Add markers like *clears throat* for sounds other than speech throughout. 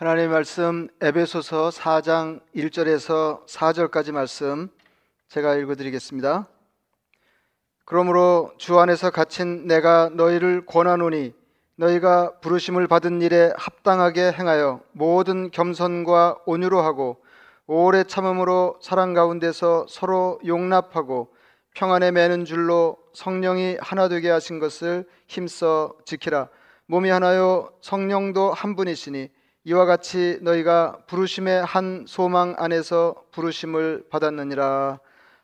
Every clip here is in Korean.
하나님의 말씀 에베소서 4장 1절에서 4절까지 말씀 제가 읽어 드리겠습니다. 그러므로 주 안에서 갇힌 내가 너희를 권하노니 너희가 부르심을 받은 일에 합당하게 행하여 모든 겸손과 온유로 하고 오래 참음으로 사랑 가운데서 서로 용납하고 평안에 매는 줄로 성령이 하나 되게 하신 것을 힘써 지키라. 몸이 하나요 성령도 한 분이시니 이와 같이 너희가 부르심의 한 소망 안에서 부르심을 받았느니라.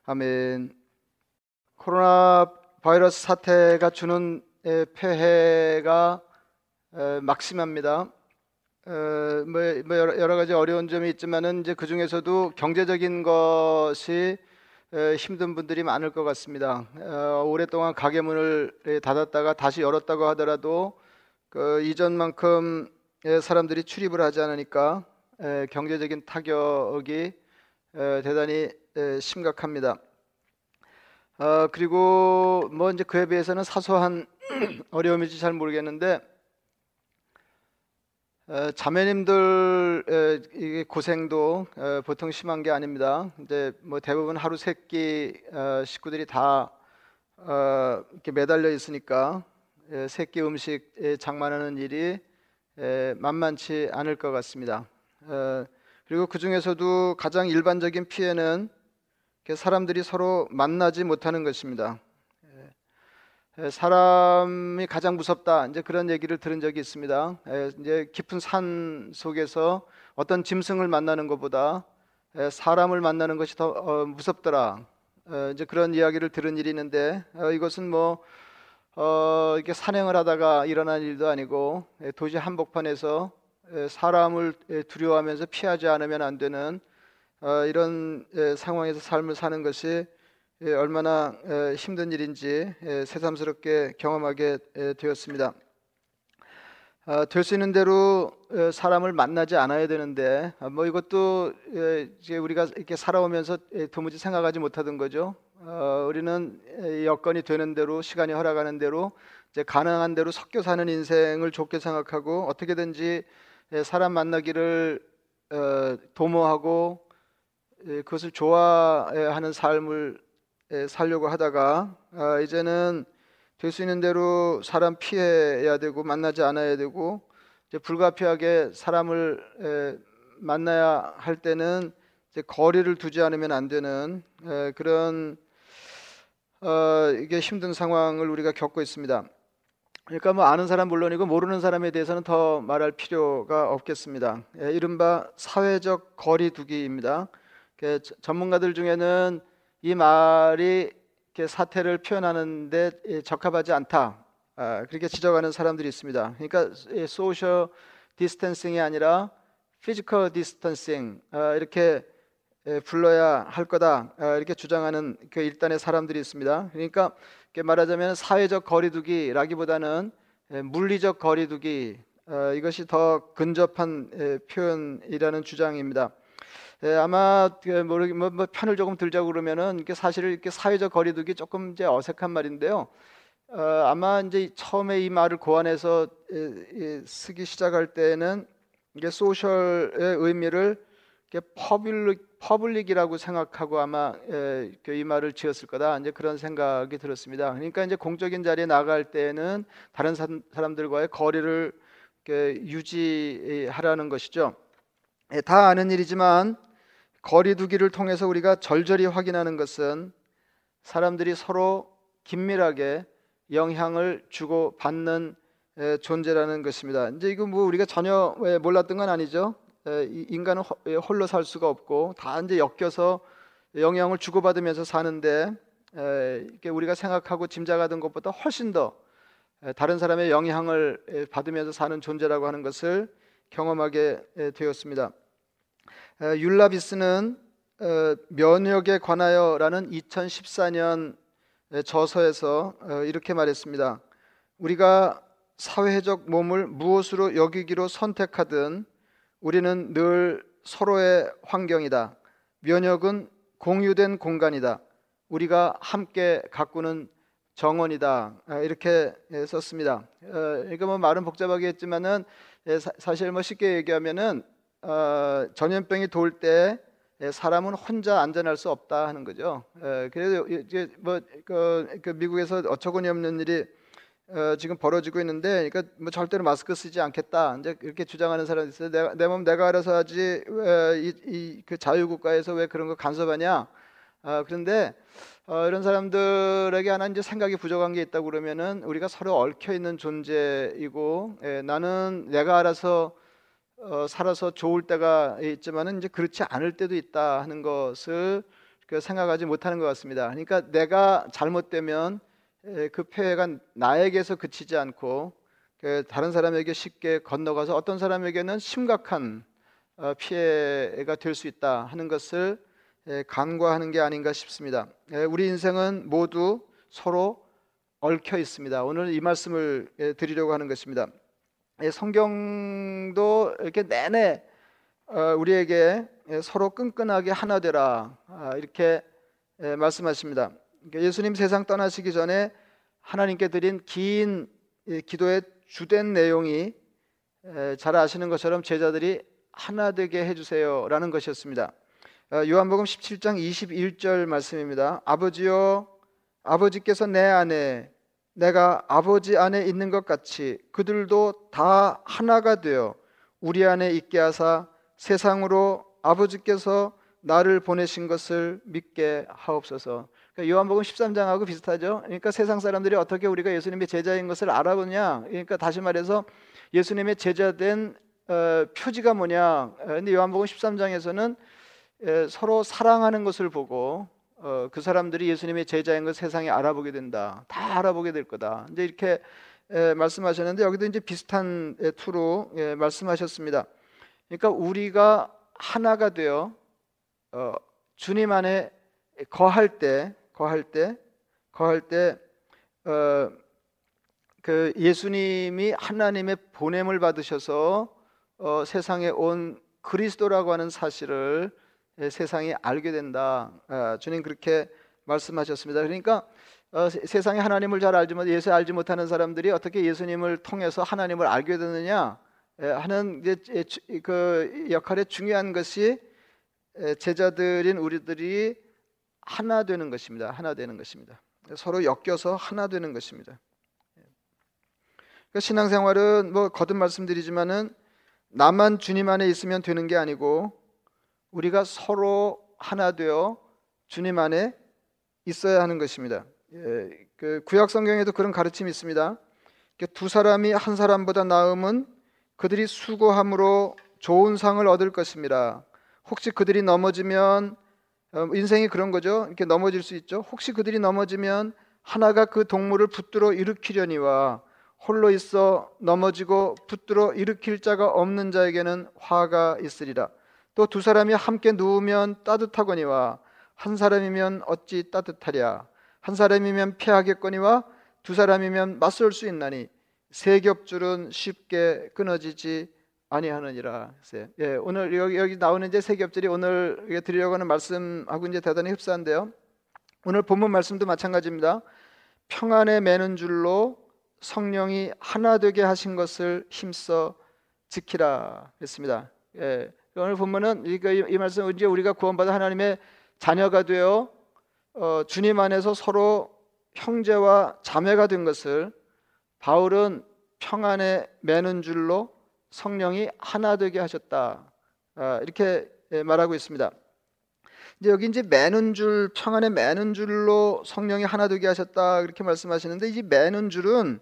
아멘. 코로나 바이러스 사태가 주는 폐해가 막심합니다. 뭐, 뭐 여러 가지 어려운 점이 있지만은 이제 그 중에서도 경제적인 것이 힘든 분들이 많을 것 같습니다. 오랫동안 가게 문을 닫았다가 다시 열었다고 하더라도 그 이전만큼 예, 사람들이 출입을 하지 않으니까 예, 경제적인 타격이 예, 대단히 심각합니다. 어, 그리고 뭐 이제 그에 비해서는 사소한 *clears throat* 어려움인지 잘 모르겠는데 자매님들 고생도 보통 심한 게 아닙니다. 이제 뭐 대부분 하루 세끼 어, 식구들이 다 어, 이렇게 매달려 있으니까 세 끼 음식 장만하는 일이 만만치 않을 것 같습니다. 그리고 그 중에서도 가장 일반적인 피해는 사람들이 서로 만나지 못하는 것입니다. 사람이 가장 무섭다. 이제 그런 얘기를 들은 적이 있습니다. 이제 깊은 산 속에서 어떤 짐승을 만나는 것보다 사람을 만나는 것이 더 어, 무섭더라. 이제 그런 이야기를 들은 일이 있는데 어, 이것은 뭐 어, 이렇게 산행을 하다가 일어난 일도 아니고 예, 도시 한복판에서 예, 사람을 예, 두려워하면서 피하지 않으면 안 되는 어, 이런 상황에서 삶을 사는 것이 얼마나 힘든 일인지 새삼스럽게 경험하게 되었습니다. 어, 될수 있는 대로 사람을 만나지 않아야 되는데 아, 뭐 이것도 우리가 이렇게 살아오면서 도무지 생각하지 못하던 거죠. 어, 우리는 여건이 되는 대로 시간이 허락하는 대로 이제 가능한 대로 섞여 사는 인생을 좋게 생각하고 어떻게든지 사람 만나기를 어, 도모하고 그것을 좋아하는 삶을 살려고 하다가 아, 이제는 될 수 있는 대로 사람 피해야 되고 만나지 않아야 되고 이제 불가피하게 사람을 만나야 할 때는 거리를 두지 않으면 안 되는 그런 어, 이게 힘든 상황을 우리가 겪고 있습니다. 그러니까 뭐 아는 사람 물론이고 모르는 사람에 대해서는 더 말할 필요가 없겠습니다. 예, 이른바 사회적 거리두기입니다. 그 전문가들 중에는 이 말이 사태를 표현하는데 예, 적합하지 않다. 아, 그렇게 지적하는 사람들이 있습니다. 그러니까 social distancing이 아니라 physical distancing 아, 이렇게 불러야 할 거다 아, 이렇게 주장하는 그 일단의 사람들이 있습니다. 그러니까 말하자면 사회적 거리두기라기보다는 물리적 거리두기 어, 이것이 더 근접한 표현이라는 주장입니다. 아마 그 모르 뭐, 뭐 편을 조금 들자고 그러면은 사실 이렇게 사회적 거리두기 조금 이제 어색한 말인데요. 어, 아마 이제 처음에 이 말을 고안해서 쓰기 시작할 때는 이게 social의 의미를 public, public이라고 생각하고 아마 에, 그 이 말을 지었을 거다. 이제 그런 생각이 들었습니다. 그러니까 이제 공적인 자리에 나갈 때는 다른 사람들과의 거리를 유지하라는 것이죠. 예, 다 아는 일이지만 거리두기를 통해서 우리가 절절히 확인하는 것은 사람들이 서로 긴밀하게 영향을 주고 받는 존재라는 것입니다. 이제 이거 뭐 우리가 전혀 몰랐던 건 아니죠. 인간은 홀로 살 수가 없고 다 이제 엮여서 영향을 주고받으면서 사는데 우리가 생각하고 짐작하던 것보다 훨씬 더 다른 사람의 영향을 받으면서 사는 존재라고 하는 것을 경험하게 되었습니다. 율라비스는 어, 면역에 관하여라는 2014년 저서에서 어, 이렇게 말했습니다. 우리가 사회적 몸을 무엇으로 여기기로 선택하든 우리는 늘 서로의 환경이다. 면역은 공유된 공간이다. 우리가 함께 가꾸는 정원이다. 아, 이렇게 썼습니다. 어, 이거 뭐 말은 복잡하게 했지만은 예, 사, 사실 뭐 쉽게 얘기하면은 어, 전염병이 돌 때 사람은 혼자 안전할 수 없다 하는 거죠. 예, 그래서 이제 뭐그 그 미국에서 어처구니 없는 일이 어, 지금 벌어지고 있는데, 그러니까 뭐 절대로 마스크 쓰지 않겠다. 이제 이렇게 주장하는 사람이 있어요. 내가 내몸 내가 알아서 하지. 이그 자유국가에서 왜 그런 거 간섭하냐? 아, 그런데 어, 이런 사람들에게 하나 이제 생각이 부족한 게 있다고 그러면은 우리가 서로 얽혀 있는 존재이고, 예, 나는 내가 알아서 어, 살아서 좋을 때가 있지만은 이제 그렇지 않을 때도 있다 하는 것을 그 생각하지 못하는 것 같습니다. 그러니까 내가 잘못되면 그 폐해가 나에게서 그치지 않고 그 다른 사람에게 쉽게 건너가서 어떤 사람에게는 심각한 어, 피해가 될 수 있다 하는 것을 간과하는 게 아닌가 싶습니다. 우리 인생은 모두 서로 얽혀 있습니다. 오늘 이 말씀을 드리려고 하는 것입니다. 성경도 이렇게 내내 어, 우리에게 서로 끈끈하게 하나 되라 아, 이렇게 말씀하십니다. 그러니까 예수님 세상 떠나시기 전에 하나님께 드린 긴 기도의 주된 내용이 잘 아시는 것처럼 제자들이 하나 되게 해주세요라는 것이었습니다. 어, 요한복음 17장 21절 말씀입니다. 아버지여, 아버지께서 내 안에 내가 아버지 안에 있는 것 같이 그들도 다 하나가 되어 우리 안에 있게 하사 세상으로 아버지께서 나를 보내신 것을 믿게 하옵소서. 그러니까 요한복음 13장하고 비슷하죠. 그러니까 세상 사람들이 어떻게 우리가 예수님의 제자인 것을 알아보냐. 그러니까 다시 말해서 예수님의 제자된 어, 표지가 뭐냐. 근데 요한복음 13장에서는 에, 서로 사랑하는 것을 보고 어, 그 사람들이 예수님의 제자인 것 세상에 알아보게 된다. 다 알아보게 될 거다. 이제 이렇게 에, 말씀하셨는데 여기도 이제 비슷한 에, 투로 예, 말씀하셨습니다. 그러니까 우리가 하나가 되어 어, 주님 안에 거할 때 거할 때 거할 때 어, 그 예수님이 하나님의 보냄을 받으셔서 어, 세상에 온 그리스도라고 하는 사실을 세상이 알게 된다. 어, 주님 그렇게 말씀하셨습니다. 그러니까 어, 세상에 하나님을 잘 알지 못 예수 알지 못하는 사람들이 어떻게 예수님을 통해서 하나님을 알게 되느냐 하는 그 역할의 중요한 것이 제자들인 우리들이 하나 되는 것입니다. 하나 되는 것입니다. 서로 엮여서 하나 되는 것입니다. 그러니까 신앙생활은 뭐 거듭 말씀드리지만은 나만 주님 안에 있으면 되는 게 아니고 우리가 서로 하나 되어 주님 안에 있어야 하는 것입니다. 예, 그 구약 성경에도 그런 가르침이 있습니다. 두 사람이 한 사람보다 나음은 그들이 수고함으로 좋은 상을 얻을 것입니다. 혹시 그들이 넘어지면 어, 인생이 그런 거죠. 이렇게 넘어질 수 있죠. 혹시 그들이 넘어지면 하나가 그 동물을 붙들어 일으키려니와 홀로 있어 넘어지고 붙들어 일으킬 자가 없는 자에게는 화가 있으리라. 또 두 사람이 함께 누우면 따뜻하거니와 한 사람이면 어찌 따뜻하랴. 한 사람이면 피하겠거니와 두 사람이면 맞설 수 있나니 세 겹줄은 쉽게 끊어지지 아니하느니라. 예, 오늘 여기, 여기 나오는 이제 세 겹들이 오늘 드리려고 하는 말씀하고 이제 대단히 흡사한데요. 오늘 본문 말씀도 마찬가지입니다. 평안에 매는 줄로 성령이 하나 되게 하신 것을 힘써 지키라 했습니다. 예, 오늘 본문은 이, 이 말씀 이제 우리가 구원받아 하나님의 자녀가 되어 어, 주님 안에서 서로 형제와 자매가 된 것을 바울은 평안에 매는 줄로 성령이 하나 되게 하셨다. 아, 이렇게 예, 말하고 있습니다. 이제 여기 이제 매는 줄 평안에 매는 줄로 성령이 하나 되게 하셨다 이렇게 말씀하시는데 이 매는 줄은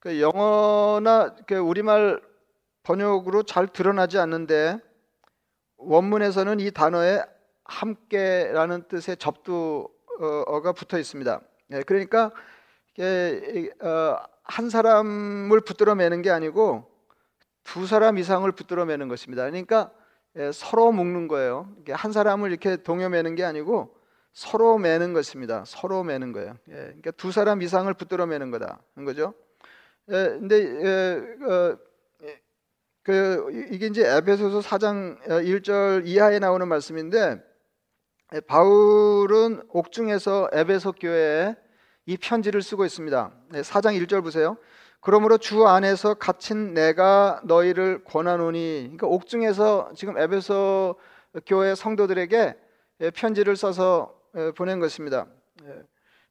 그 영어나 그 우리말 번역으로 잘 드러나지 않는데 원문에서는 이 단어에 함께라는 뜻의 접두어가 붙어 있습니다. 예, 그러니까 어, 한 사람을 붙들어 매는 게 아니고 두 사람 이상을 붙들어 매는 것입니다. 그러니까 예, 서로 묶는 거예요. 한 사람을 이렇게 동요 매는 게 아니고 서로 매는 것입니다. 서로 매는 거예요. 예, 그러니까 두 사람 이상을 붙들어 매는 거다. 는 거죠. 예, 근데 예, 어, 예, 그 이게 이제 에베소서 4장 1절 어, 이하에 나오는 말씀인데 예, 바울은 옥중에서 에베소 교회에 이 편지를 쓰고 있습니다. 4장 1절 보세요. 그러므로 주 안에서 갇힌 내가 너희를 권하노니 그러니까 옥중에서 지금 에베소 교회 성도들에게 예, 편지를 써서 예, 보낸 것입니다. 예.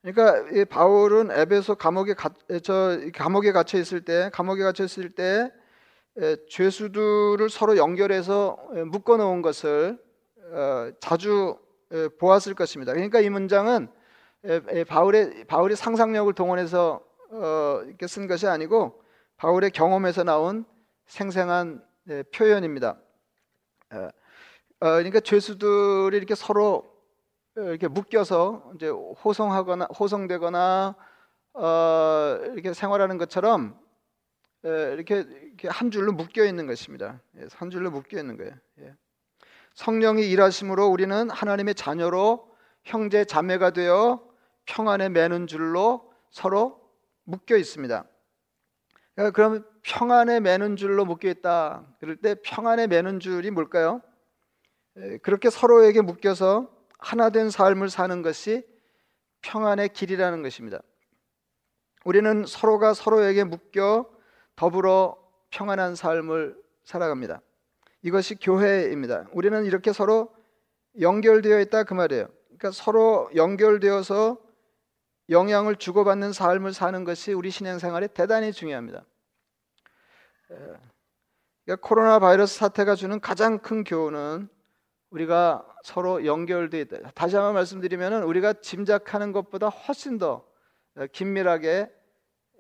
그러니까 바울은 에베소 감옥에 갇, 저 감옥에 갇혀 있을 때 감옥에 갇혀 있을 때 죄수들을 서로 연결해서 묶어 놓은 것을 어, 자주 보았을 것입니다. 그러니까 이 문장은 바울의 바울이 상상력을 동원해서 어, 이렇게 쓴 것이 아니고 바울의 경험에서 나온 생생한 표현입니다. 어, 그러니까 죄수들이 이렇게 서로 이렇게 묶여서 이제 호송하거나 호송되거나 어, 이렇게 생활하는 것처럼 이렇게, 이렇게, 한 줄로 묶여 있는 것입니다. 예, 한 줄로 묶여 있는 거예요. 예. 성령이 일하심으로 우리는 하나님의 자녀로 형제 자매가 되어 평안에 매는 줄로 서로 묶여 있습니다. 그럼 평안에 매는 줄로 묶여 있다. 그럴 때 평안에 매는 줄이 뭘까요? 그렇게 서로에게 묶여서 하나 된 삶을 사는 것이 평안의 길이라는 것입니다. 우리는 서로가 서로에게 묶여 더불어 평안한 삶을 살아갑니다. 이것이 교회입니다. 우리는 이렇게 서로 연결되어 있다 그 말이에요. 그러니까 서로 연결되어서 영향을 주고받는 삶을 사는 것이 우리 신앙생활에 대단히 중요합니다. 그러니까 코로나 바이러스 사태가 주는 가장 큰 교훈은 우리가 서로 연결되어 있다. 다시 한번 말씀드리면 우리가 짐작하는 것보다 훨씬 더 긴밀하게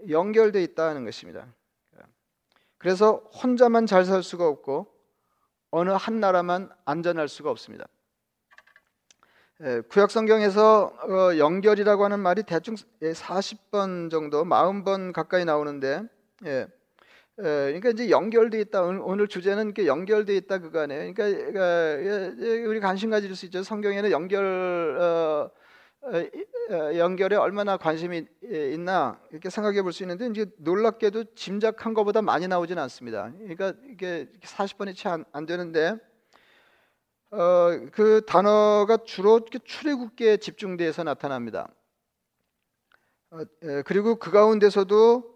연결되어 있다는 것입니다. 그래서 혼자만 잘 살 수가 없고 어느 한 나라만 안전할 수가 없습니다. 예, 구약 성경에서 어, 연결이라고 하는 말이 대충 40번 정도, 40번 가까이 나오는데, 예, 예, 그러니까 이제 연결돼 있다. 오늘 주제는 이렇게 연결돼 있다 그거네. 그러니까, 그러니까 우리 관심 가질 수 있죠. 성경에는 연결 어, 어, 연결에 얼마나 관심이 있나 이렇게 생각해 볼 수 있는데 이제 놀랍게도 짐작한 것보다 많이 나오지는 않습니다. 그러니까 이게 40번이 채 안 되는데. 어, 그 단어가 주로 출애굽기에 집중돼서 나타납니다. 어, 예, 그리고 그 가운데서도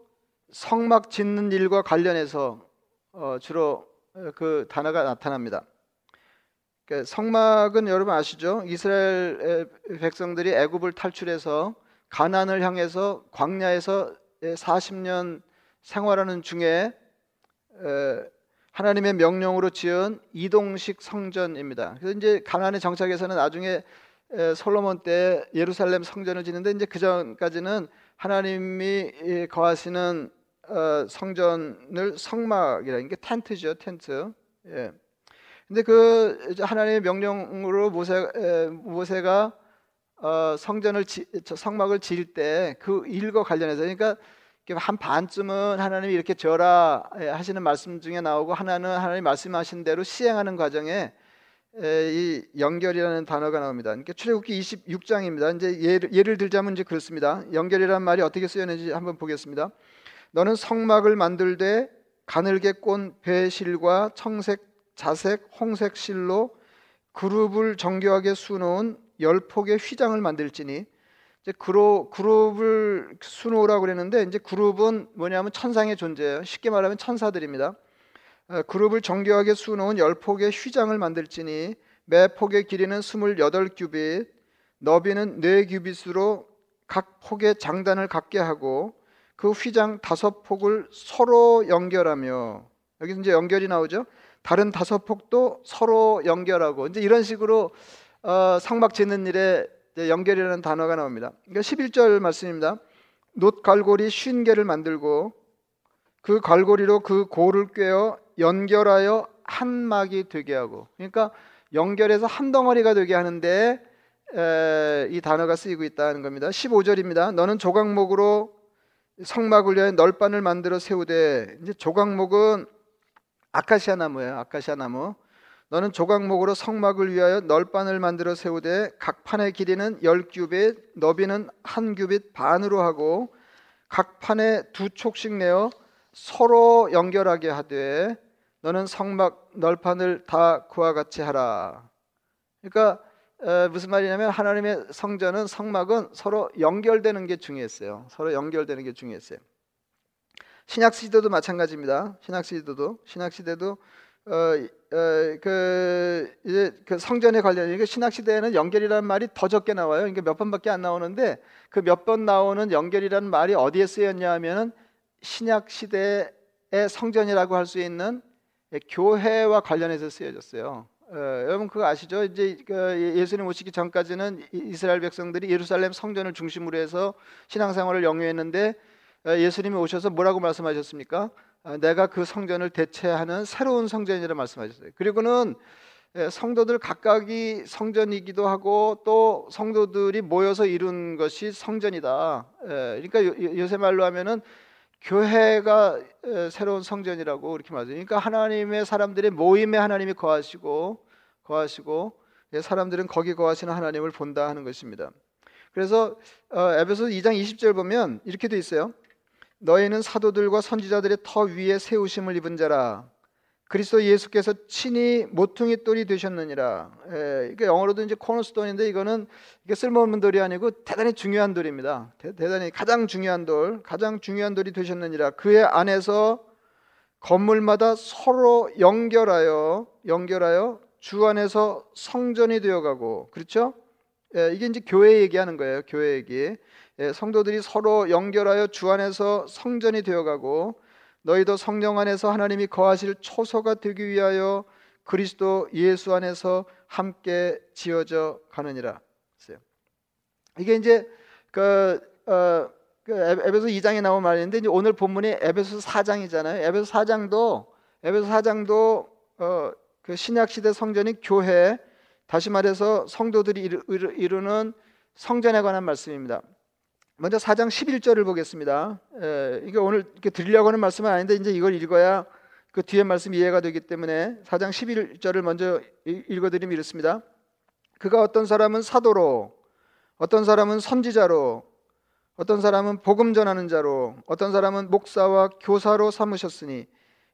성막 짓는 일과 관련해서 어, 주로 어, 그 단어가 나타납니다. 그 성막은 여러분 아시죠? 이스라엘 백성들이 애굽을 탈출해서 가난을 향해서 광야에서 40년 생활하는 중에 하나님의 명령으로 지은 이동식 성전입니다. 그래서 이제 가나안에 정착해서는 나중에 솔로몬 때 예루살렘 성전을 짓는데 이제 그 전까지는 하나님이 거하시는 어, 성전을 성막이라 이게 텐트죠, 텐트. 예. 근데 그 하나님의 명령으로 모세 모세가 어, 성전을 지, 성막을 지을 때 그 일과 관련해서 그러니까 한 반쯤은 하나님이 이렇게 저라 예, 하시는 말씀 중에 나오고 하나는 하나님 말씀하신 대로 시행하는 과정에 이 연결이라는 단어가 나옵니다. 그러니까 출애굽기 26장입니다. 이제 예를, 예를 들자면 이제 그렇습니다. 연결이라는 말이 어떻게 쓰여는지 한번 보겠습니다. 너는 성막을 만들되 가늘게 꼰 배실과 청색, 자색, 홍색 실로 그룹을 정교하게 수놓은 열 폭의 휘장을 만들지니 이제 그룹, 그룹을 수놓으라고 그랬는데 이제 그룹은 뭐냐면 천상의 존재예요. 쉽게 말하면 천사들입니다. 어, 그룹을 정교하게 수놓은 열 폭의 휘장을 만들지니 매 폭의 길이는 스물여덟 규빗, 너비는 네 규빗으로 각 폭의 장단을 갖게 하고 그 휘장 다섯 폭을 서로 연결하며 여기서 이제 연결이 나오죠. 다른 다섯 폭도 서로 연결하고 이제 이런 식으로 어, 성막 짓는 일에 연결이라는 단어가 나옵니다. 그러니까 11절 말씀입니다. 놋 갈고리 쉰 개를 만들고 그 갈고리로 그 고를 꿰어 연결하여 한 막이 되게 하고 그러니까 연결해서 한 덩어리가 되게 하는데 에, 이 단어가 쓰이고 있다는 겁니다. 15절입니다. 너는 조각목으로 성막을 위해 널판을 만들어 세우되 이제 조각목은 아카시아 나무예요. 아카시아 나무. 너는 조각목으로 성막을 위하여 널판을 만들어 세우되 각 판의 길이는 열 규빗, 너비는 한 규빗 반으로 하고 각 판에 두 촉씩 내어 서로 연결하게 하되 너는 성막 널판을 다 그와 같이 하라. 그러니까 에, 무슨 말이냐면 하나님의 성전은 성막은 서로 연결되는 게 중요했어요. 서로 연결되는 게 중요했어요. 신약 시대도 마찬가지입니다. 신약 시대도 신약 시대도 그 이제 그 성전에 관련 이게 신약 시대에는 연결이라는 말이 더 적게 나와요. 이게 몇 번밖에 안 나오는데 그 몇 번 나오는 연결이라는 말이 어디에 쓰였냐 하면은 신약 시대의 성전이라고 할 수 있는 교회와 관련해서 쓰여졌어요. 어, 여러분 그거 아시죠? 이제 그 예수님 오시기 전까지는 이스라엘 백성들이 예루살렘 성전을 중심으로 해서 신앙생활을 영위했는데 어, 예수님이 오셔서 뭐라고 말씀하셨습니까? 어, 내가 그 성전을 대체하는 새로운 성전이라 말씀하셨어요. 그리고는 예, 성도들 각각이 성전이기도 하고 또 성도들이 모여서 이룬 것이 성전이다. 예, 그러니까 요새 말로 하면은 교회가 새로운 성전이라고 이렇게 말해요. 그러니까 하나님의 사람들의 모임에 하나님이 거하시고 거하시고 예, 사람들은 거기 거하시는 하나님을 본다 하는 것입니다. 그래서 에베소 2장 20절 보면 이렇게 돼 있어요. 너희는 사도들과 선지자들의 터 위에 세우심을 입은 자라. 그리스도 예수께서 친히 모퉁이 돌이 되셨느니라. 예, 이게 영어로도 이제 코너스톤인데 이거는 이게 쓸모없는 돌이 아니고 대단히 중요한 돌입니다. 대, 단히 가장 중요한 돌, 가장 중요한 돌이 되셨느니라. 그의 안에서 건물마다 서로 연결하여 연결하여 주 안에서 성전이 되어가고 그렇죠? 예, 이게 이제 교회 얘기하는 거예요. 교회 얘기. 예, 성도들이 서로 연결하여 주 안에서 성전이 되어가고 너희도 성령 안에서 하나님이 거하실 초소가 되기 위하여 그리스도 예수 안에서 함께 지어져 가느니라. 이게 이제 그, 어, 그 에베소 2장에 나온 말인데 오늘 본문이 에베소 4장이잖아요. 에베소 4장도 에베소 4장도 어, 그 신약 시대 성전이 교회 다시 말해서 성도들이 이루, 이루는 성전에 관한 말씀입니다. 먼저 4장 11절을 보겠습니다. 에, 이게 오늘 이렇게 드리려고 하는 말씀은 아닌데 이제 이걸 읽어야 그 뒤에 말씀 이해가 되기 때문에 4장 11절을 먼저 읽어드리면 이렇습니다. 그가 어떤 사람은 사도로, 어떤 사람은 선지자로, 어떤 사람은 복음 전하는 자로, 어떤 사람은 목사와 교사로 삼으셨으니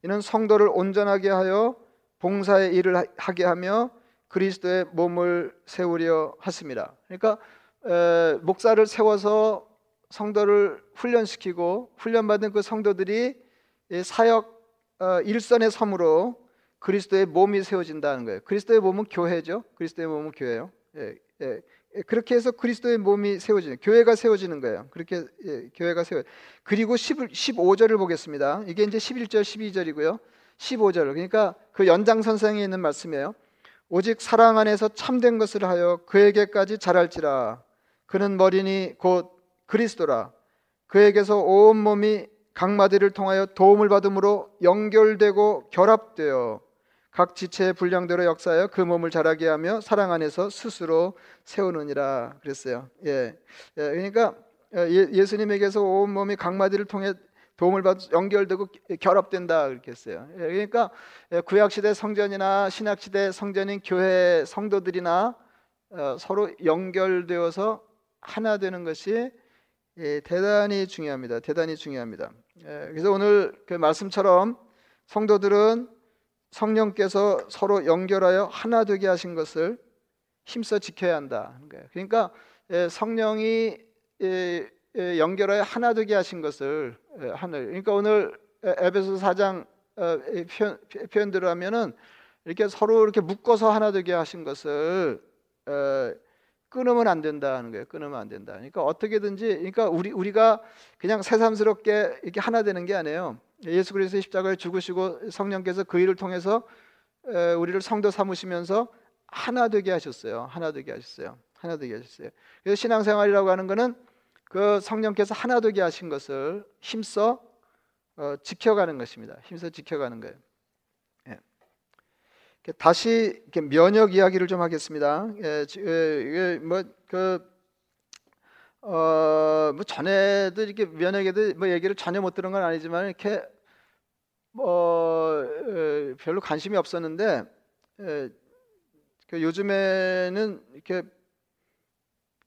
이는 성도를 온전하게 하여 봉사의 일을 하게 하며 그리스도의 몸을 세우려 하습니다. 그러니까 에, 목사를 세워서 성도를 훈련시키고 훈련받은 그 성도들이 사역 어, 일선의 섬으로 그리스도의 몸이 세워진다는 거예요. 그리스도의 몸은 교회죠. 그리스도의 몸은 교회예요. 예, 예. 그렇게 해서 그리스도의 몸이 세워지는 교회가 세워지는 거예요. 그렇게 예, 교회가 세워. 그리고 10, 15절을 보겠습니다. 이게 이제 11절, 12절이고요. 15절. 그러니까 그 연장선상에 있는 말씀이에요. 오직 사랑 안에서 참된 것을 하여 그에게까지 자랄지라. 그는 머리니 곧 그리스도라 그에게서 온 몸이 각마디를 통하여 도움을 받음으로 연결되고 결합되어 각 지체의 분량대로 역사하여 그 몸을 자라게 하며 사랑 안에서 스스로 세우느니라 그랬어요. 예, 예 그러니까 예, 예수님에게서 온 몸이 각마디를 통해 도움을 받 연결되고 결합된다 그렇게 했어요. 예, 그러니까 예, 구약 시대 성전이나 신약 시대 성전인 교회 성도들이나 어, 서로 연결되어서 하나 되는 것이 예, 대단히 중요합니다. 대단히 중요합니다. 예, 그래서 오늘 그 말씀처럼 성도들은 성령께서 서로 연결하여 하나 되게 하신 것을 힘써 지켜야 한다. 그러니까 예, 성령이 예, 예, 연결하여 하나 되게 하신 것을 예, 하늘. 그러니까 오늘 에베소 4장 어, 표현, 표현대로 하면은 이렇게 서로 이렇게 묶어서 하나 되게 하신 것을 어, 끊으면 안 된다는 거예요. 끊으면 안 된다. 그러니까 어떻게든지 그러니까 우리 우리가 그냥 새삼스럽게 이렇게 하나 되는 게 아니에요. 예수 그리스도의 십자가에 죽으시고 성령께서 그 일을 통해서 우리를 성도 삼으시면서 하나 되게 하셨어요. 하나 되게 하셨어요. 하나 되게 하셨어요. 그래서 신앙생활이라고 하는 것은 그 성령께서 하나 되게 하신 것을 힘써 어, 지켜가는 것입니다. 힘써 지켜가는 거예요. 다시 면역 이야기를 좀 하겠습니다. 예, 예, 뭐그 어, 뭐 전에도 이렇게 면역에도 뭐 얘기를 전혀 못 들은 건 아니지만 이렇게 뭐 에, 별로 관심이 없었는데 에, 그 요즘에는 이렇게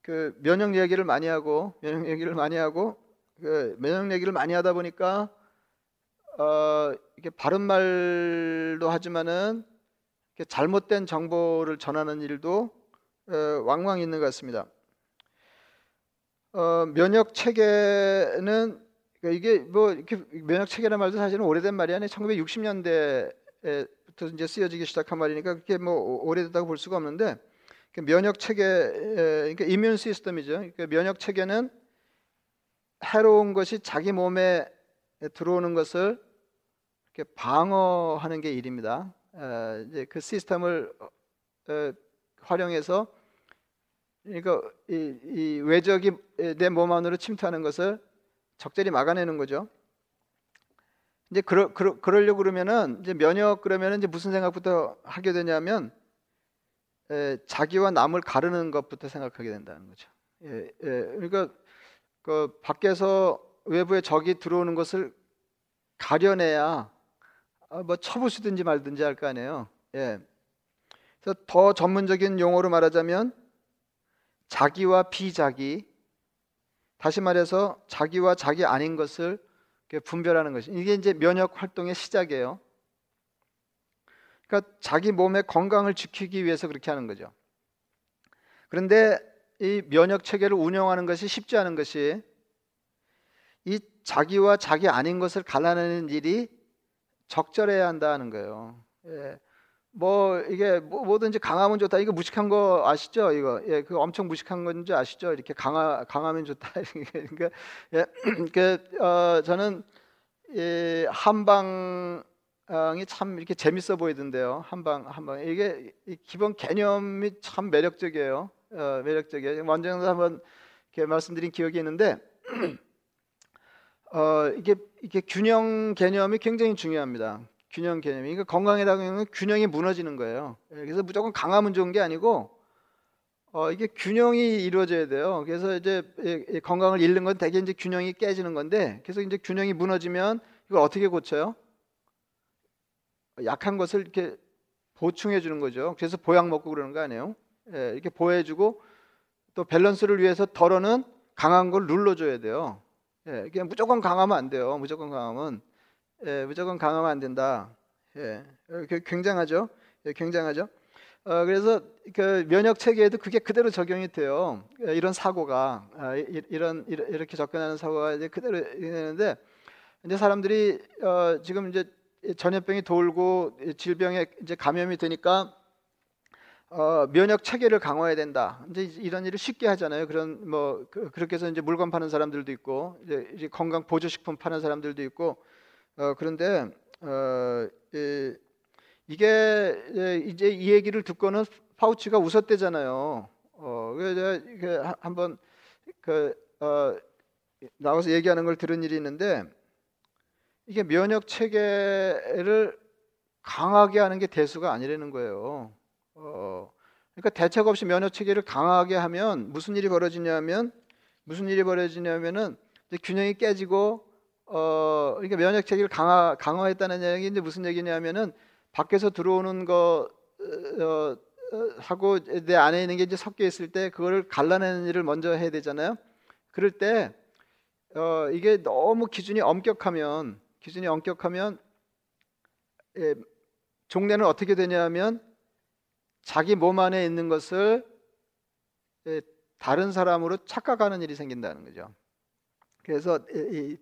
그 면역 얘기를 많이 하고 면역 얘기를 많이 하고 그 면역 얘기를 많이 하다 보니까 어, 이게 바른 말도 하지만은 잘못된 정보를 전하는 일도 어, 왕왕 있는 것 같습니다. 어, 면역 체계는 그러니까 이게 뭐 이렇게 면역 체계란 말도 사실은 오래된 말이 아니에요. 1960년대부터 이제 쓰여지기 시작한 말이니까 그게 뭐 오래됐다고 볼 수가 없는데 면역 체계 그러니까 이뮨 시스템이죠. 그러니까 면역 체계는 해로운 것이 자기 몸에 들어오는 것을 방어하는 게 일입니다. 이제 그 시스템을 활용해서 그러니까 이, 이 외적이 내 몸 안으로 침투하는 것을 적절히 막아내는 거죠. 이제 그러, 그러, 그러려고 그러면은 이제 면역 그러면은 이제 무슨 생각부터 하게 되냐면 에, 자기와 남을 가르는 것부터 생각하게 된다는 거죠. 예, 예, 그러니까 그 밖에서 외부에 적이 들어오는 것을 가려내야 아, 뭐 쳐부수든지 말든지 할 거 아니에요. 예. 그래서 더 전문적인 용어로 말하자면 자기와 비자기 다시 말해서 자기와 자기 아닌 것을 분별하는 것이 이게 이제 면역 활동의 시작이에요. 그러니까 자기 몸의 건강을 지키기 위해서 그렇게 하는 거죠. 그런데 이 면역 체계를 운영하는 것이 쉽지 않은 것이 이 자기와 자기 아닌 것을 갈라내는 일이 적절해야 한다는 거예요. 예. 뭐 이게 뭐, 뭐든지 강하면 좋다. 이거 무식한 거 아시죠? 이거 예, 그 엄청 무식한 건지 아시죠? 이렇게 강하 강하면 좋다. *laughs* 그러니까 예, *clears throat* 그 어, 저는 이 한방이 참 이렇게 재밌어 보이던데요. 한방 한방 이게 기본 개념이 참 매력적이에요. 어, 매력적이에요. 원장도 한번 이렇게 말씀드린 기억이 있는데 *clears throat* 어, 이게 이게 균형 개념이 굉장히 중요합니다. 균형 개념이 그러니까 건강에다 보면 균형이 무너지는 거예요. 예, 그래서 무조건 강하면 좋은 게 아니고 어, 이게 균형이 이루어져야 돼요. 그래서 이제 건강을 잃는 건 대개 이제 균형이 깨지는 건데, 그래서 이제 균형이 무너지면 이걸 어떻게 고쳐요? 약한 것을 이렇게 보충해 주는 거죠. 그래서 보약 먹고 그러는 거 아니에요? 예, 이렇게 보호해 주고 또 밸런스를 위해서 덜어는 강한 걸 눌러 줘야 돼요. 예, 그냥 무조건 강하면 안 돼요. 무조건 강하면 예, 무조건 강하면 안 된다. 예, 굉장하죠. 예, 굉장하죠. 어, 그래서 그 면역 체계에도 그게 그대로 적용이 돼요. 예, 이런 사고가 아, 이 런 이렇게 접근하는 사고가 이제 그대로 되는데 이제 사람들이 어, 지금 이제 전염병이 돌고 질병에 이제 감염이 되니까 어, 면역 체계를 강화해야 된다. 이제 이런 일을 쉽게 하잖아요. 그런 뭐 그, 렇게 해서 이제 물건 파는 사람들도 있고 이제, 건강 보조 식품 파는 사람들도 있고 어, 그런데 어, 이, 이게 이제 이 얘기를 듣고는 파우치가 웃었대잖아요. 어, 그래서 제가 한번 그 어, 나와서 얘기하는 걸 들은 일이 있는데 이게 면역 체계를 강하게 하는 게 대수가 아니라는 거예요. 어, 그러니까 대책 없이 면역 체계를 강하게 하면 무슨 일이 벌어지냐면 무슨 일이 벌어지냐면은 균형이 깨지고 어, 그러니까 면역 체계를 강화 강화했다는 얘기 이제 무슨 얘기냐면은 밖에서 들어오는 거 어, 어, 하고 내 안에 있는 게 이제 섞여 있을 때 그거를 갈라내는 일을 먼저 해야 되잖아요. 그럴 때 어, 이게 너무 기준이 엄격하면 기준이 엄격하면 예, 종래는 어떻게 되냐면 자기 몸 안에 있는 것을 예, 다른 사람으로 착각하는 일이 생긴다는 거죠. 그래서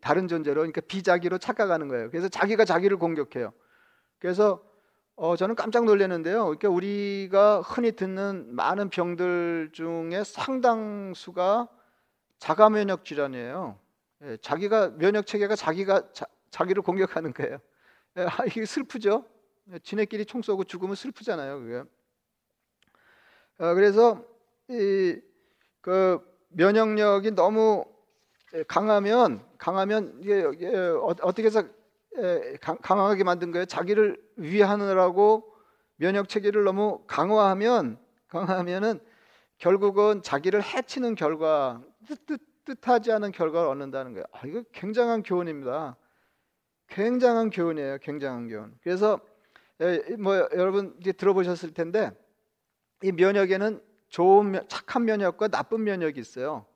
다른 존재로 그러니까 비자기로 착각하는 거예요. 그래서 자기가 자기를 공격해요. 그래서 어, 저는 깜짝 놀랐는데요. 그러니까 우리가 흔히 듣는 많은 병들 중에 상당수가 자가 면역 질환이에요. 예, 자기가 면역 체계가 자기가 자, 기를 공격하는 거예요. 예, 아, 이게 슬프죠. 예, 지네끼리 총 쏘고 죽으면 슬프잖아요. 그게. 어, 그래서 이 그 면역력이 너무 예, 강하면 강하면 이게, 어, 어떻게 해서 예, 강하게 만든 거예요. 자기를 위하느라고 면역 체계를 너무 강화하면 강화하면은 결국은 자기를 해치는 결과 뜻, 뜻하지 않은 결과를 얻는다는 거예요. 아, 이거 굉장한 교훈입니다. 굉장한 교훈이에요. 굉장한 교훈. 그래서 예, 뭐 여러분 이제 들어보셨을 텐데 이 면역에는 좋은 착한 면역과 나쁜 면역이 있어요.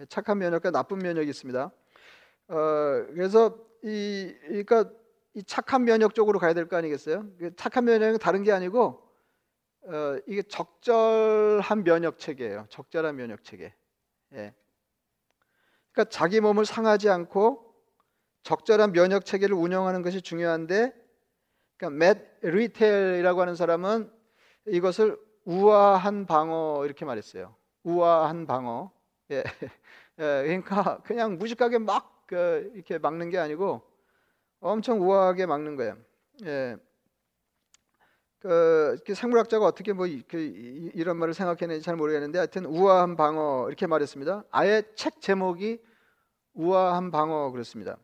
예, 착한 면역과 나쁜 면역이 있습니다. 어, 그래서 이 그러니까 이 착한 면역 쪽으로 가야 될 거 아니겠어요? 그 착한 면역은 다른 게 아니고 어, 이게 적절한 면역 체계예요. 적절한 면역 체계. 예. 그러니까 자기 몸을 상하지 않고 적절한 면역 체계를 운영하는 것이 중요한데 그러니까 맷 리텔이라고 하는 사람은 이것을 우아한 방어 이렇게 말했어요. 우아한 방어. 예. *laughs* 예, 그러니까 그냥 무식하게 막그 이렇게 막는 게 아니고 엄청 우아하게 막는 거예요. 예. 그 생물학자가 어떻게 뭐 그, 이런 말을 생각했는지 잘 모르겠는데 하여튼 우아한 방어 이렇게 말했습니다. 아예 책 제목이 우아한 방어 그렇습니다.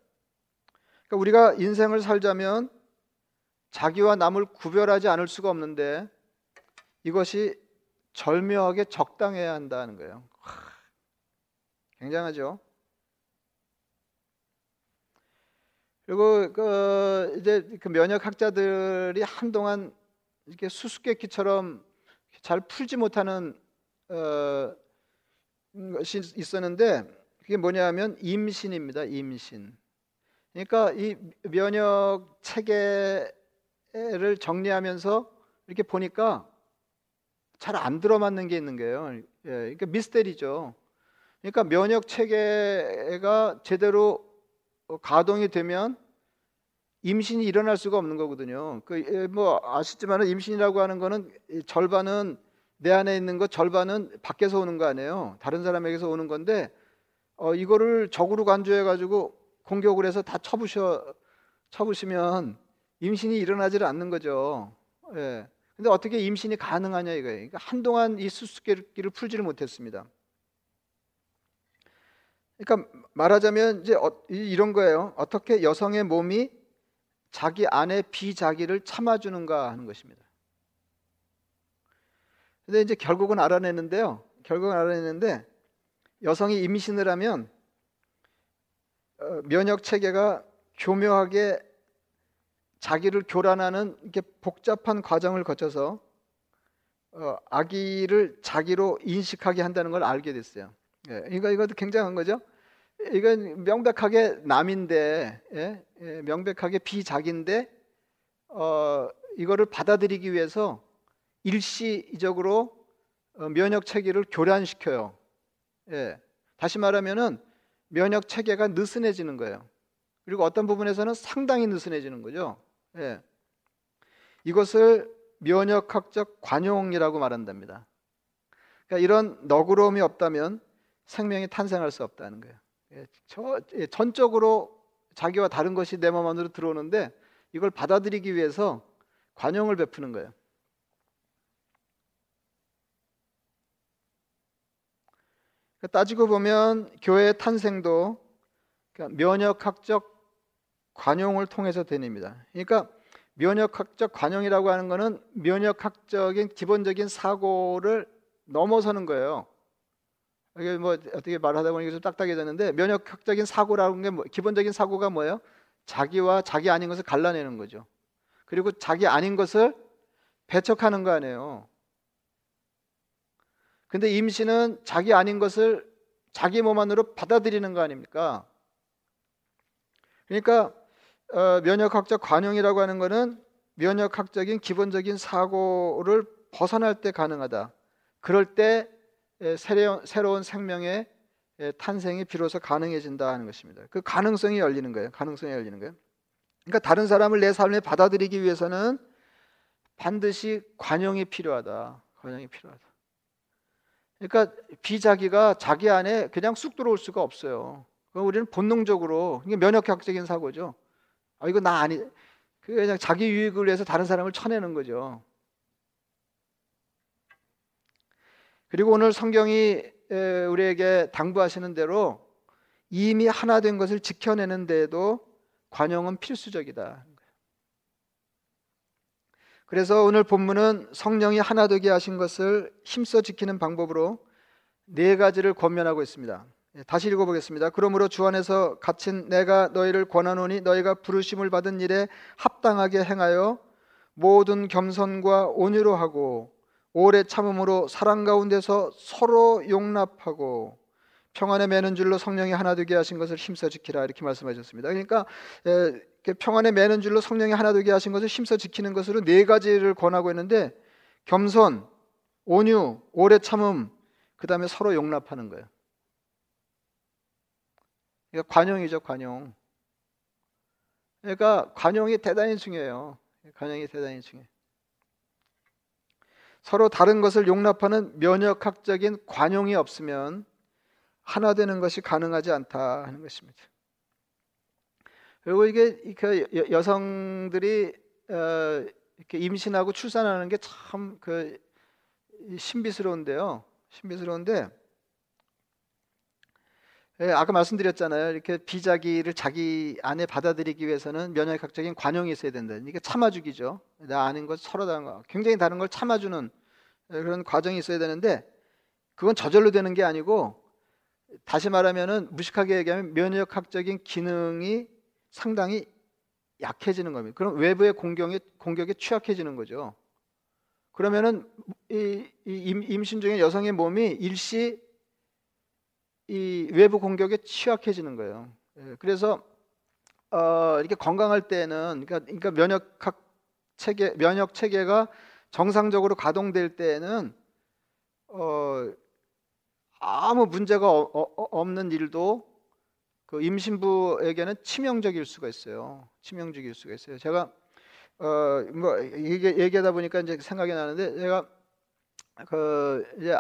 그러니까 우리가 인생을 살자면 자기와 남을 구별하지 않을 수가 없는데 이것이 절묘하게 적당해야 한다는 거예요. 굉장하죠. 그리고 그 이제 그 면역 학자들이 한동안 이렇게 수수께끼처럼 잘 풀지 못하는 어, 것이 있었는데 그게 뭐냐면 임신입니다. 임신. 그러니까 이 면역 체계를 정리하면서 이렇게 보니까 잘 안 들어맞는 게 있는 거예요. 예, 그러니까 미스테리죠. 그러니까 면역 체계가 제대로 가동이 되면 임신이 일어날 수가 없는 거거든요. 그뭐 예, 아시지만 임신이라고 하는 거는 절반은 내 안에 있는 것, 절반은 밖에서 오는 거 아니에요. 다른 사람에게서 오는 건데 어, 이거를 적으로 간주해 가지고 공격을 해서 다 쳐부셔 쳐부시면 임신이 일어나지를 않는 거죠. 예. 근데 어떻게 임신이 가능하냐 이거예요. 그러니까 한동안 이 수수께끼를 풀지를 못했습니다. 그러니까 말하자면 이제 어, 이런 거예요. 어떻게 여성의 몸이 자기 안에 비자기를 참아주는가 하는 것입니다. 근데 이제 결국은 알아내는데요. 결국은 알아내는데 여성이 임신을 하면 어, 면역 체계가 교묘하게 자기를 교란하는 이렇게 복잡한 과정을 거쳐서 어, 아기를 자기로 인식하게 한다는 걸 알게 됐어요. 예, 이거 이것도 굉장한 거죠. 이건 명백하게 남인데 예? 예, 명백하게 비자기인데 어, 이거를 받아들이기 위해서 일시적으로 어, 면역 체계를 교란시켜요. 예. 다시 말하면은 면역 체계가 느슨해지는 거예요. 그리고 어떤 부분에서는 상당히 느슨해지는 거죠. 예. 이것을 면역학적 관용이라고 말한답니다. 그러니까 이런 너그러움이 없다면 생명이 탄생할 수 없다는 거예요. 예, 저, 예, 전적으로 자기와 다른 것이 내 마음 안으로 들어오는데 이걸 받아들이기 위해서 관용을 베푸는 거예요. 그러니까 따지고 보면 교회의 탄생도 그러니까 면역학적 관용을 통해서 되입니다. 그러니까 면역학적 관용이라고 하는 것은 면역학적인 기본적인 사고를 넘어서는 거예요. 이게 뭐 어떻게 말하다 보니 좀 딱딱해졌는데 면역학적인 사고라는 게 뭐, 기본적인 사고가 뭐예요? 자기와 자기 아닌 것을 갈라내는 거죠. 그리고 자기 아닌 것을 배척하는 거 아니에요. 근데 임신은 자기 아닌 것을 자기 몸 안으로 받아들이는 거 아닙니까? 그러니까 어, 면역학적 관용이라고 하는 것은 면역학적인 기본적인 사고를 벗어날 때 가능하다. 그럴 때 새로운, 생명의 탄생이 비로소 가능해진다 하는 것입니다. 그 가능성이 열리는 거예요. 가능성이 열리는 거예요. 그러니까 다른 사람을 내 삶에 받아들이기 위해서는 반드시 관용이 필요하다. 관용이 필요하다. 그러니까 비자기가 자기 안에 그냥 쑥 들어올 수가 없어요. 우리는 본능적으로 이게 면역학적인 사고죠. 아 이거 나 아니 그냥 자기 유익을 위해서 다른 사람을 쳐내는 거죠. 그리고 오늘 성경이 우리에게 당부하시는 대로 이미 하나 된 것을 지켜내는 데에도 관용은 필수적이다. 그래서 오늘 본문은 성령이 하나 되게 하신 것을 힘써 지키는 방법으로 네 가지를 권면하고 있습니다. 예, 다시 읽어보겠습니다. 그러므로 주 안에서 갇힌 내가 너희를 권하노니 너희가 부르심을 받은 일에 합당하게 행하여 모든 겸손과 온유로 하고 오래 참음으로 사랑 가운데서 서로 용납하고 평안에 매는 줄로 성령이 하나 되게 하신 것을 힘써 지키라 이렇게 말씀하셨습니다. 그러니까 평안에 매는 줄로 성령이 하나 되게 하신 것을 힘써 지키는 것으로 네 가지를 권하고 있는데 겸손, 온유, 오래 참음, 그 다음에 서로 용납하는 거예요. 그러니까 관용이죠, 관용. 그러니까 관용이 대단히 중요해요. 관용이 대단히 중요해. 서로 다른 것을 용납하는 면역학적인 관용이 없으면 하나 되는 것이 가능하지 않다 하는 것입니다. 그리고 이게 그 여성들이 어, 이렇게 임신하고 출산하는 게 참 그 신비스러운데요. 신비스러운데 예, 아까 말씀드렸잖아요. 이렇게 비자기를 자기 안에 받아들이기 위해서는 면역학적인 관용이 있어야 된다. 이게 참아주기죠. 나 아는 것 서로 다른 거, 굉장히 다른 걸 참아주는 그런 과정이 있어야 되는데 그건 저절로 되는 게 아니고 다시 말하면은 무식하게 얘기하면 면역학적인 기능이 상당히 약해지는 겁니다. 그럼 외부의 공격에 공격에 취약해지는 거죠. 그러면은 이, 이 임신 중에 여성의 몸이 일시 이 외부 공격에 취약해지는 거예요. 예, 그래서 어, 이렇게 건강할 때는 그러니까, 그러니까 면역학 체계 면역 체계가 정상적으로 가동될 때는 어, 아무 문제가 어, 어, 없는 일도 그 임신부에게는 치명적일 수가 있어요. 치명적일 수가 있어요. 제가 어뭐 얘기, 얘기하다 보니까 이제 생각이 나는데 제가 그 이제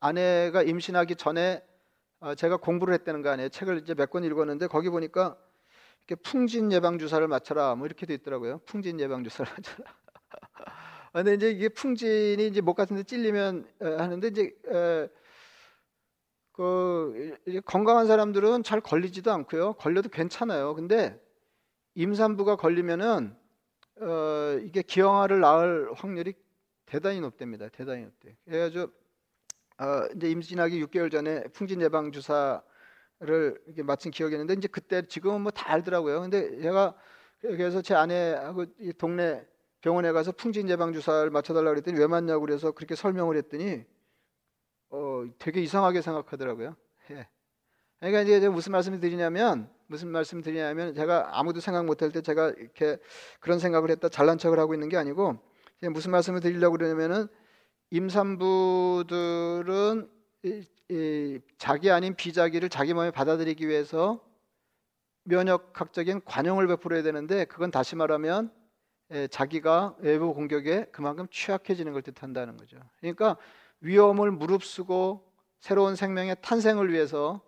아내가 임신하기 전에 어, 제가 공부를 했다는 거 아니에요. 책을 이제 몇 권 읽었는데 거기 보니까 이렇게 풍진 예방 주사를 맞춰라 뭐 이렇게 돼 있더라고요. 풍진 예방 주사를 *laughs* 맞춰라. 근데 이제 이게 풍진이 이제 목 같은데 찔리면 하는데 이제 그 건강한 사람들은 잘 걸리지도 않고요. 걸려도 괜찮아요. 근데 임산부가 걸리면은 어, 이게 기형아를 낳을 확률이 대단히 높답니다. 대단히 높대. 그래가지고 어, 이제 임신하기 6개월 전에 풍진 예방 주사를 이렇게 마친 기억이 있는데 이제 그때 지금은 뭐 다 알더라고요. 근데 제가 그래서 제 아내하고 이 동네 병원에 가서 풍진 예방 주사를 맞춰달라고 그랬더니 왜 맞냐고 그래서 그렇게 설명을 했더니 어, 되게 이상하게 생각하더라고요. 예. 그러니까 이제 무슨 말씀을 드리냐면 무슨 말씀 드리냐면 제가 아무도 생각 못할 때 제가 이렇게 그런 생각을 했다 잘난 척을 하고 있는 게 아니고 무슨 말씀을 드리려고 그러냐면은 임산부들은 자기 아닌 비자기를 자기 몸에 받아들이기 위해서 면역학적인 관용을 베풀어야 되는데 그건 다시 말하면 에, 자기가 외부 공격에 그만큼 취약해지는 걸 뜻한다는 거죠. 그러니까 위험을 무릅쓰고 새로운 생명의 탄생을 위해서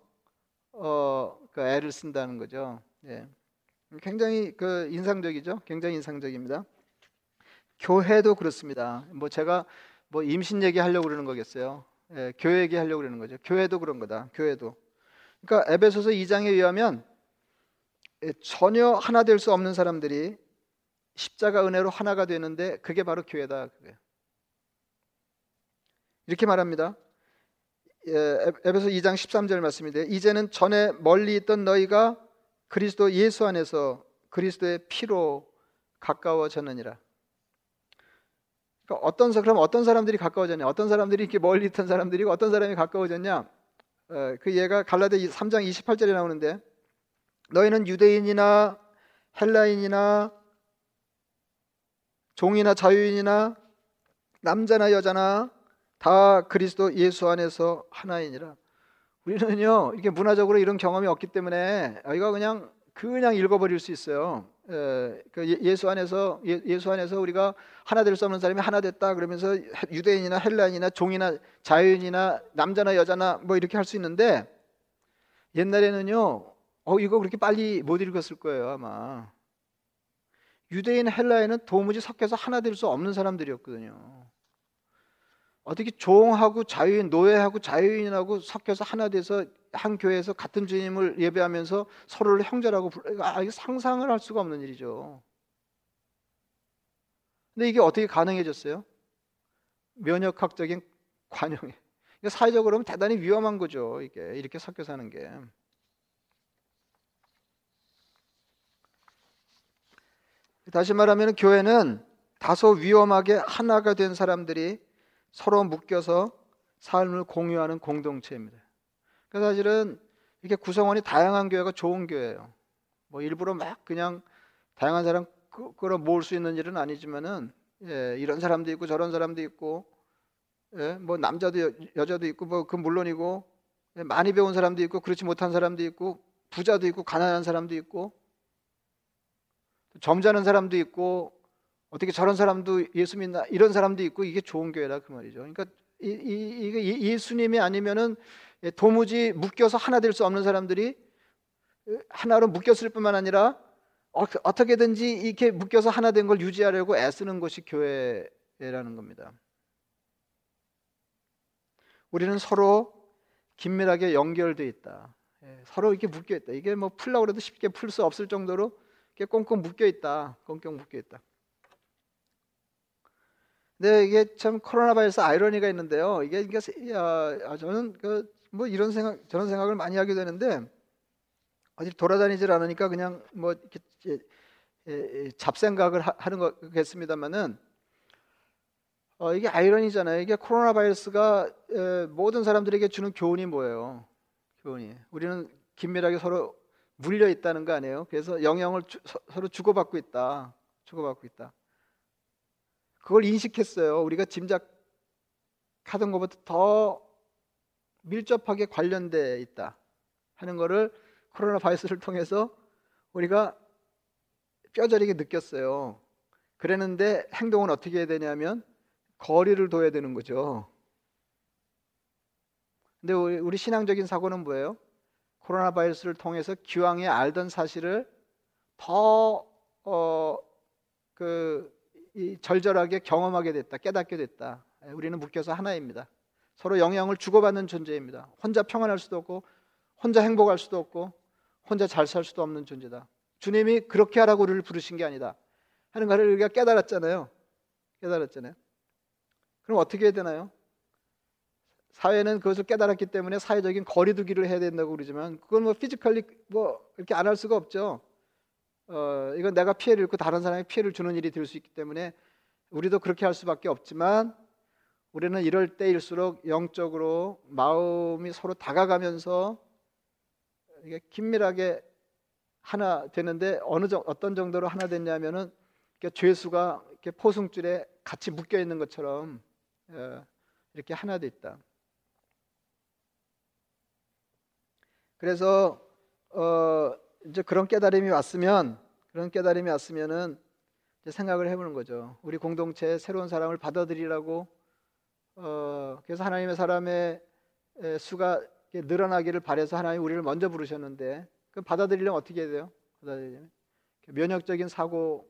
어, 그 애를 쓴다는 거죠. 예. 굉장히 그 인상적이죠. 굉장히 인상적입니다. 교회도 그렇습니다. 뭐 제가 뭐 임신 얘기 하려고 그러는 거겠어요. 예, 교회 얘기 하려고 그러는 거죠. 교회도 그런 거다. 교회도. 그러니까 에베소서 2장에 의하면 예, 전혀 하나 될 수 없는 사람들이 십자가 은혜로 하나가 되는데 그게 바로 교회다. 그게. 이렇게 말합니다. 예, 에베소 2장 13절 말씀인데 이제는 전에 멀리 있던 너희가 그리스도 예수 안에서 그리스도의 피로 가까워졌느니라. 그러니까 어떤 그럼 어떤 사람들이 가까워졌냐? 어떤 사람들이 이렇게 멀리 있던 사람들이고 어떤 사람이 가까워졌냐? 그 얘가 갈라데 3장 28절에 나오는데 너희는 유대인이나 헬라인이나 종이나 자유인이나 남자나 여자나 다 그리스도 예수 안에서 하나이니라. 우리는요 이게 문화적으로 이런 경험이 없기 때문에 이거 그냥 그냥 읽어버릴 수 있어요. 예, 그 예, 예수 안에서 예, 수 안에서 우리가 하나 될 수 없는 사람이 하나 됐다 그러면서 유대인이나 헬라인이나 종이나 자유인이나 남자나 여자나 뭐 이렇게 할 수 있는데 옛날에는요 어 이거 그렇게 빨리 못 읽었을 거예요 아마 유대인 헬라인은 도무지 섞여서 하나 될 수 없는 사람들이었거든요. 어떻게 종하고 자유인 노예하고 자유인하고 섞여서 하나 돼서 한 교회에서 같은 주님을 예배하면서 서로를 형제라고 불러 아, 이게 상상을 할 수가 없는 일이죠. 근데 이게 어떻게 가능해졌어요? 면역학적인 관용이. 사회적으로 보면 대단히 위험한 거죠. 이게 이렇게 섞여 사는 게. 다시 말하면 교회는 다소 위험하게 하나가 된 사람들이 서로 묶여서 삶을 공유하는 공동체입니다. 그 사실은 이렇게 구성원이 다양한 교회가 좋은 교회예요. 뭐 일부러 막 그냥 다양한 사람 끌어 모을 수 있는 일은 아니지만은 예, 이런 사람도 있고 저런 사람도 있고 예, 뭐 남자도 여, 여자도 있고 뭐 그 물론이고 예, 많이 배운 사람도 있고 그렇지 못한 사람도 있고 부자도 있고 가난한 사람도 있고 점잖은 사람도 있고 어떻게 저런 사람도 예수 믿나 이런 사람도 있고 이게 좋은 교회다 그 말이죠. 그러니까 이, 이, 이 예수님이 아니면은 도무지 묶여서 하나 될 수 없는 사람들이 하나로 묶였을 뿐만 아니라 어떻게든지 이렇게 묶여서 하나 된 걸 유지하려고 애쓰는 것이 교회라는 겁니다. 우리는 서로 긴밀하게 연결돼 있다. 예, 서로 이렇게 묶여 있다. 이게 뭐 풀라고 해도 쉽게 풀 수 없을 정도로 이렇게 꽁꽁 묶여 있다. 꽁꽁 묶여 있다. 근데 이게 참 코로나 바이러스 아이러니가 있는데요. 이게 이게 야, 저는 그 뭐 이런 생각 저런 생각을 많이 하게 되는데 어디 돌아다니질 않으니까 그냥 뭐 이렇게 잡생각을 하 는 거겠습니다만은 어, 이게 아이러니잖아요. 이게 코로나 바이러스가 모든 사람들에게 주는 교훈이 뭐예요? 교훈이 우리는 긴밀하게 서로 물려 있다는 거 아니에요? 그래서 영향을 주, 서 로 주고받고 있다. 주고받고 있다. 그걸 인식했어요. 우리가 짐작하던 것보다 더 밀접하게 관련돼 있다 하는 것을 코로나 바이러스를 통해서 우리가 뼈저리게 느꼈어요. 그랬는데 행동은 어떻게 해야 되냐면 거리를 둬야 되는 거죠. 근데 우리, 신앙적인 사고는 뭐예요? 코로나 바이러스를 통해서 기왕에 알던 사실을 더 어, 그, 절절하게 경험하게 됐다, 깨닫게 됐다. 우리는 묶여서 하나입니다. 서로 영향을 주고받는 존재입니다. 혼자 평안할 수도 없고, 혼자 행복할 수도 없고, 혼자 잘 살 수도 없는 존재다. 주님이 그렇게 하라고 우리를 부르신 게 아니다. 하는 것을 우리가 깨달았잖아요. 깨달았잖아요. 그럼 어떻게 해야 되나요? 사회는 그것을 깨달았기 때문에 사회적인 거리두기를 해야 된다고 그러지만 그건 뭐 physically 뭐 이렇게 안 할 수가 없죠. 어, 이건 내가 피해를 입고 다른 사람이 피해를 주는 일이 될 수 있기 때문에 우리도 그렇게 할 수밖에 없지만 우리는 이럴 때일수록 영적으로 마음이 서로 다가가면서 이게 긴밀하게 하나 되는데 어느 정 어떤 정도로 하나 됐냐면은 죄수가 이렇게 포승줄에 같이 묶여 있는 것처럼 어, 이렇게 하나 됐다. 그래서 어 이제 그런 깨달음이 왔으면 그런 깨달음이 왔으면은 이제 생각을 해보는 거죠. 우리 공동체 새로운 사람을 받아들이라고 어 그래서 하나님의 사람의 수가 늘어나기를 바래서 하나님 우리를 먼저 부르셨는데 그 받아들이려면 어떻게 해야 돼요? 받아들이려면 면역적인 사고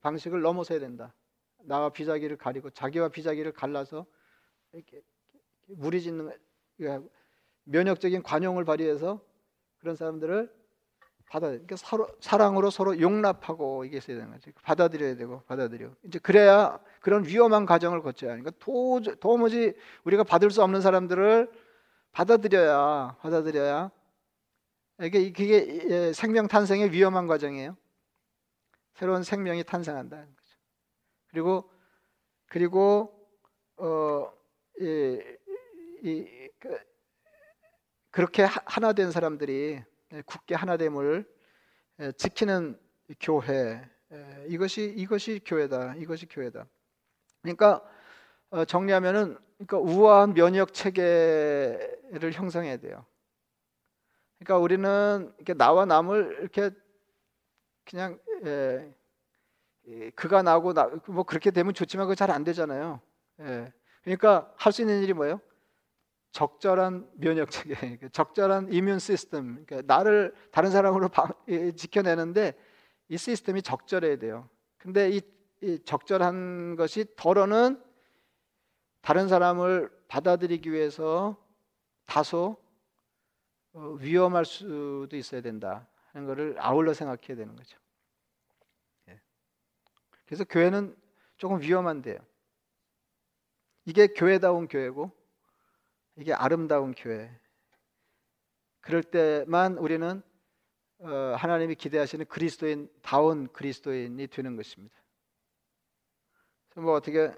방식을 넘어서야 된다. 나와 비자기를 가리고 자기와 비자기를 갈라서 이렇게 무리 짓는 면역적인 관용을 발휘해서 그런 사람들을 받아 그러니까 서로 사랑으로 서로 용납하고 이게 있어야 되는 거지. 받아들여야 되고 받아들여. 이제 그래야 그런 위험한 과정을 거쳐야 하니까 도 도무지 우리가 받을 수 없는 사람들을 받아들여야 받아들여야 이게 그게 예, 생명 탄생의 위험한 과정이에요. 새로운 생명이 탄생한다는 거죠. 그리고 그리고 어 이, 이, 그, 그렇게 하나 된 사람들이 굳게 하나됨을 지키는 교회 이것이 이것이 교회다. 이것이 교회다. 그러니까 어, 정리하면은 그러니까 우아한 면역 체계를 형성해야 돼요. 그러니까 우리는 이렇게 나와 남을 이렇게 그냥 예, 그가 나고 나, 뭐 그렇게 되면 좋지만 그거 잘 안 되잖아요. 예. 그러니까 할 수 있는 일이 뭐예요? 적절한 면역 체계, 그러니까 적절한 이뮨 시스템, 그러니까 나를 다른 사람으로 방, 지켜내는데 이 시스템이 적절해야 돼요. 근데 이, 이 적절한 것이 덜어는 다른 사람을 받아들이기 위해서 다소 어, 위험할 수도 있어야 된다 하는 것을 아울러 생각해야 되는 거죠. 예. 그래서 교회는 조금 위험한데요. 이게 교회다운 교회고 이게 아름다운 교회. 그럴 때만 우리는 어, 하나님이 기대하시는 그리스도인 다운 그리스도인이 되는 것입니다. 뭐 어떻게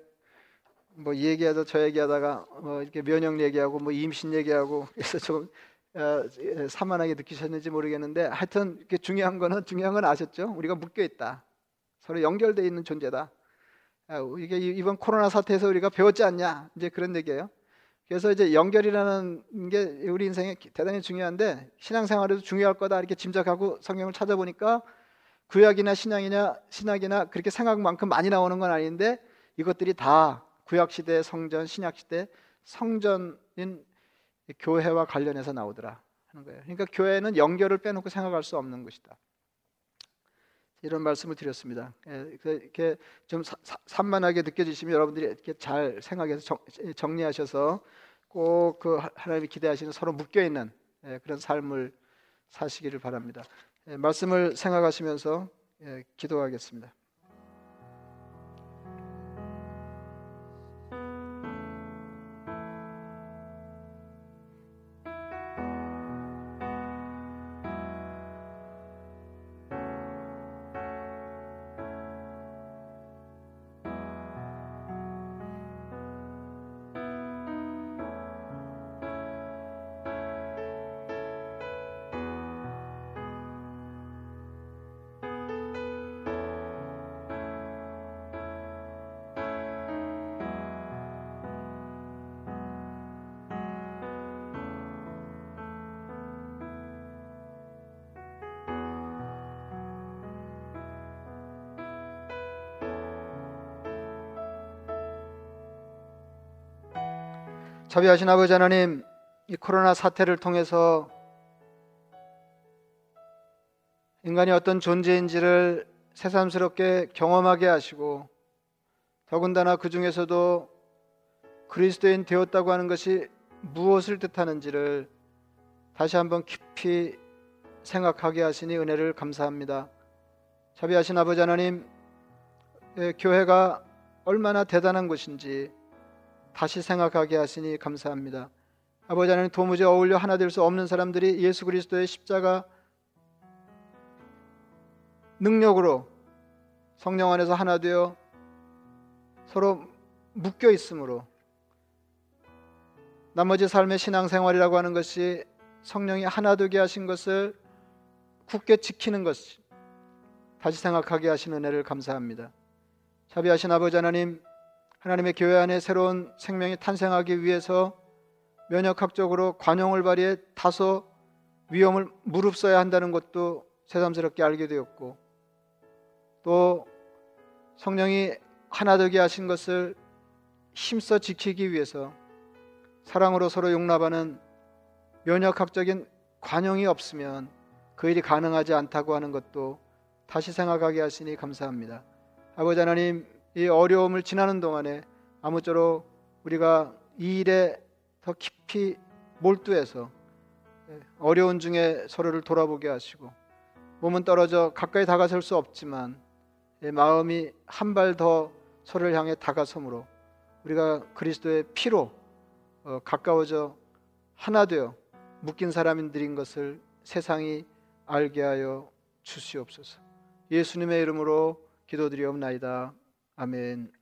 뭐 얘기하다 저 얘기하다가 뭐 이렇게 면역 얘기하고 뭐 임신 얘기하고 *laughs* 그래서 조금 어, 산만하게 느끼셨는지 모르겠는데 하여튼 중요한 거는 중요한 건 아셨죠? 우리가 묶여 있다. 서로 연결되어 있는 존재다. 어, 이게 이번 코로나 사태에서 우리가 배웠지 않냐? 이제 그런 얘기예요. 그래서 이제 연결이라는 게 우리 인생에 대단히 중요한데 신앙생활에도 중요할 거다 이렇게 짐작하고 성경을 찾아보니까 구약이나 신약이냐 신약이나 그렇게 생각만큼 많이 나오는 건 아닌데 이것들이 다 구약 시대 성전, 신약 시대 성전인 교회와 관련해서 나오더라 하는 거예요. 그러니까 교회는 연결을 빼놓고 생각할 수 없는 것이다. 이런 말씀을 드렸습니다. 예, 이렇게 좀 산만하게 느껴지시면 여러분들이 이렇게 잘 생각해서 정 리하셔서 꼭 그 하나님이 기대하시는 서로 묶여 있는 예, 그런 삶을 사시기를 바랍니다. 예, 말씀을 생각하시면서 기도하겠습니다. 자비하신 아버지 하나님, 이 코로나 사태를 통해서 인간이 어떤 존재인지를 새삼스럽게 경험하게 하시고 더군다나 그 중에서도 그리스도인 되었다고 하는 것이 무엇을 뜻하는지를 다시 한번 깊이 생각하게 하시니 은혜를 감사합니다. 자비하신 아버지 하나님, 교회가 얼마나 대단한 곳인지 다시 생각하게 하시니 감사합니다. 아버지 하나님 도무지 어울려 하나 될 수 없는 사람들이 예수 그리스도의 십자가 능력으로 성령 안에서 하나 되어 서로 묶여 있으므로 나머지 삶의 신앙생활이라고 하는 것이 성령이 하나 되게 하신 것을 굳게 지키는 것이 다시 생각하게 하신 은혜를 감사합니다. 자비하신 아버지 하나님 하나님의 교회 안에 새로운 생명이 탄생하기 위해서 면역학적으로 관용을 발휘해 다소 위험을 무릅써야 한다는 것도 새삼스럽게 알게 되었고 또 성령이 하나 되게 하신 것을 힘써 지키기 위해서 사랑으로 서로 용납하는 면역학적인 관용이 없으면 그 일이 가능하지 않다고 하는 것도 다시 생각하게 하시니 감사합니다. 아버지 하나님 이 어려움을 지나는 동안에 아무쪼록 우리가 이 일에 더 깊이 몰두해서 어려운 중에 서로를 돌아보게 하시고 몸은 떨어져 가까이 다가설 수 없지만 마음이 한 발 더 서로를 향해 다가섬으로 우리가 그리스도의 피로 어, 가까워져 하나 되어 묶인 사람들인 것을 세상이 알게 하여 주시옵소서. 예수님의 이름으로 기도드리옵나이다. 아멘.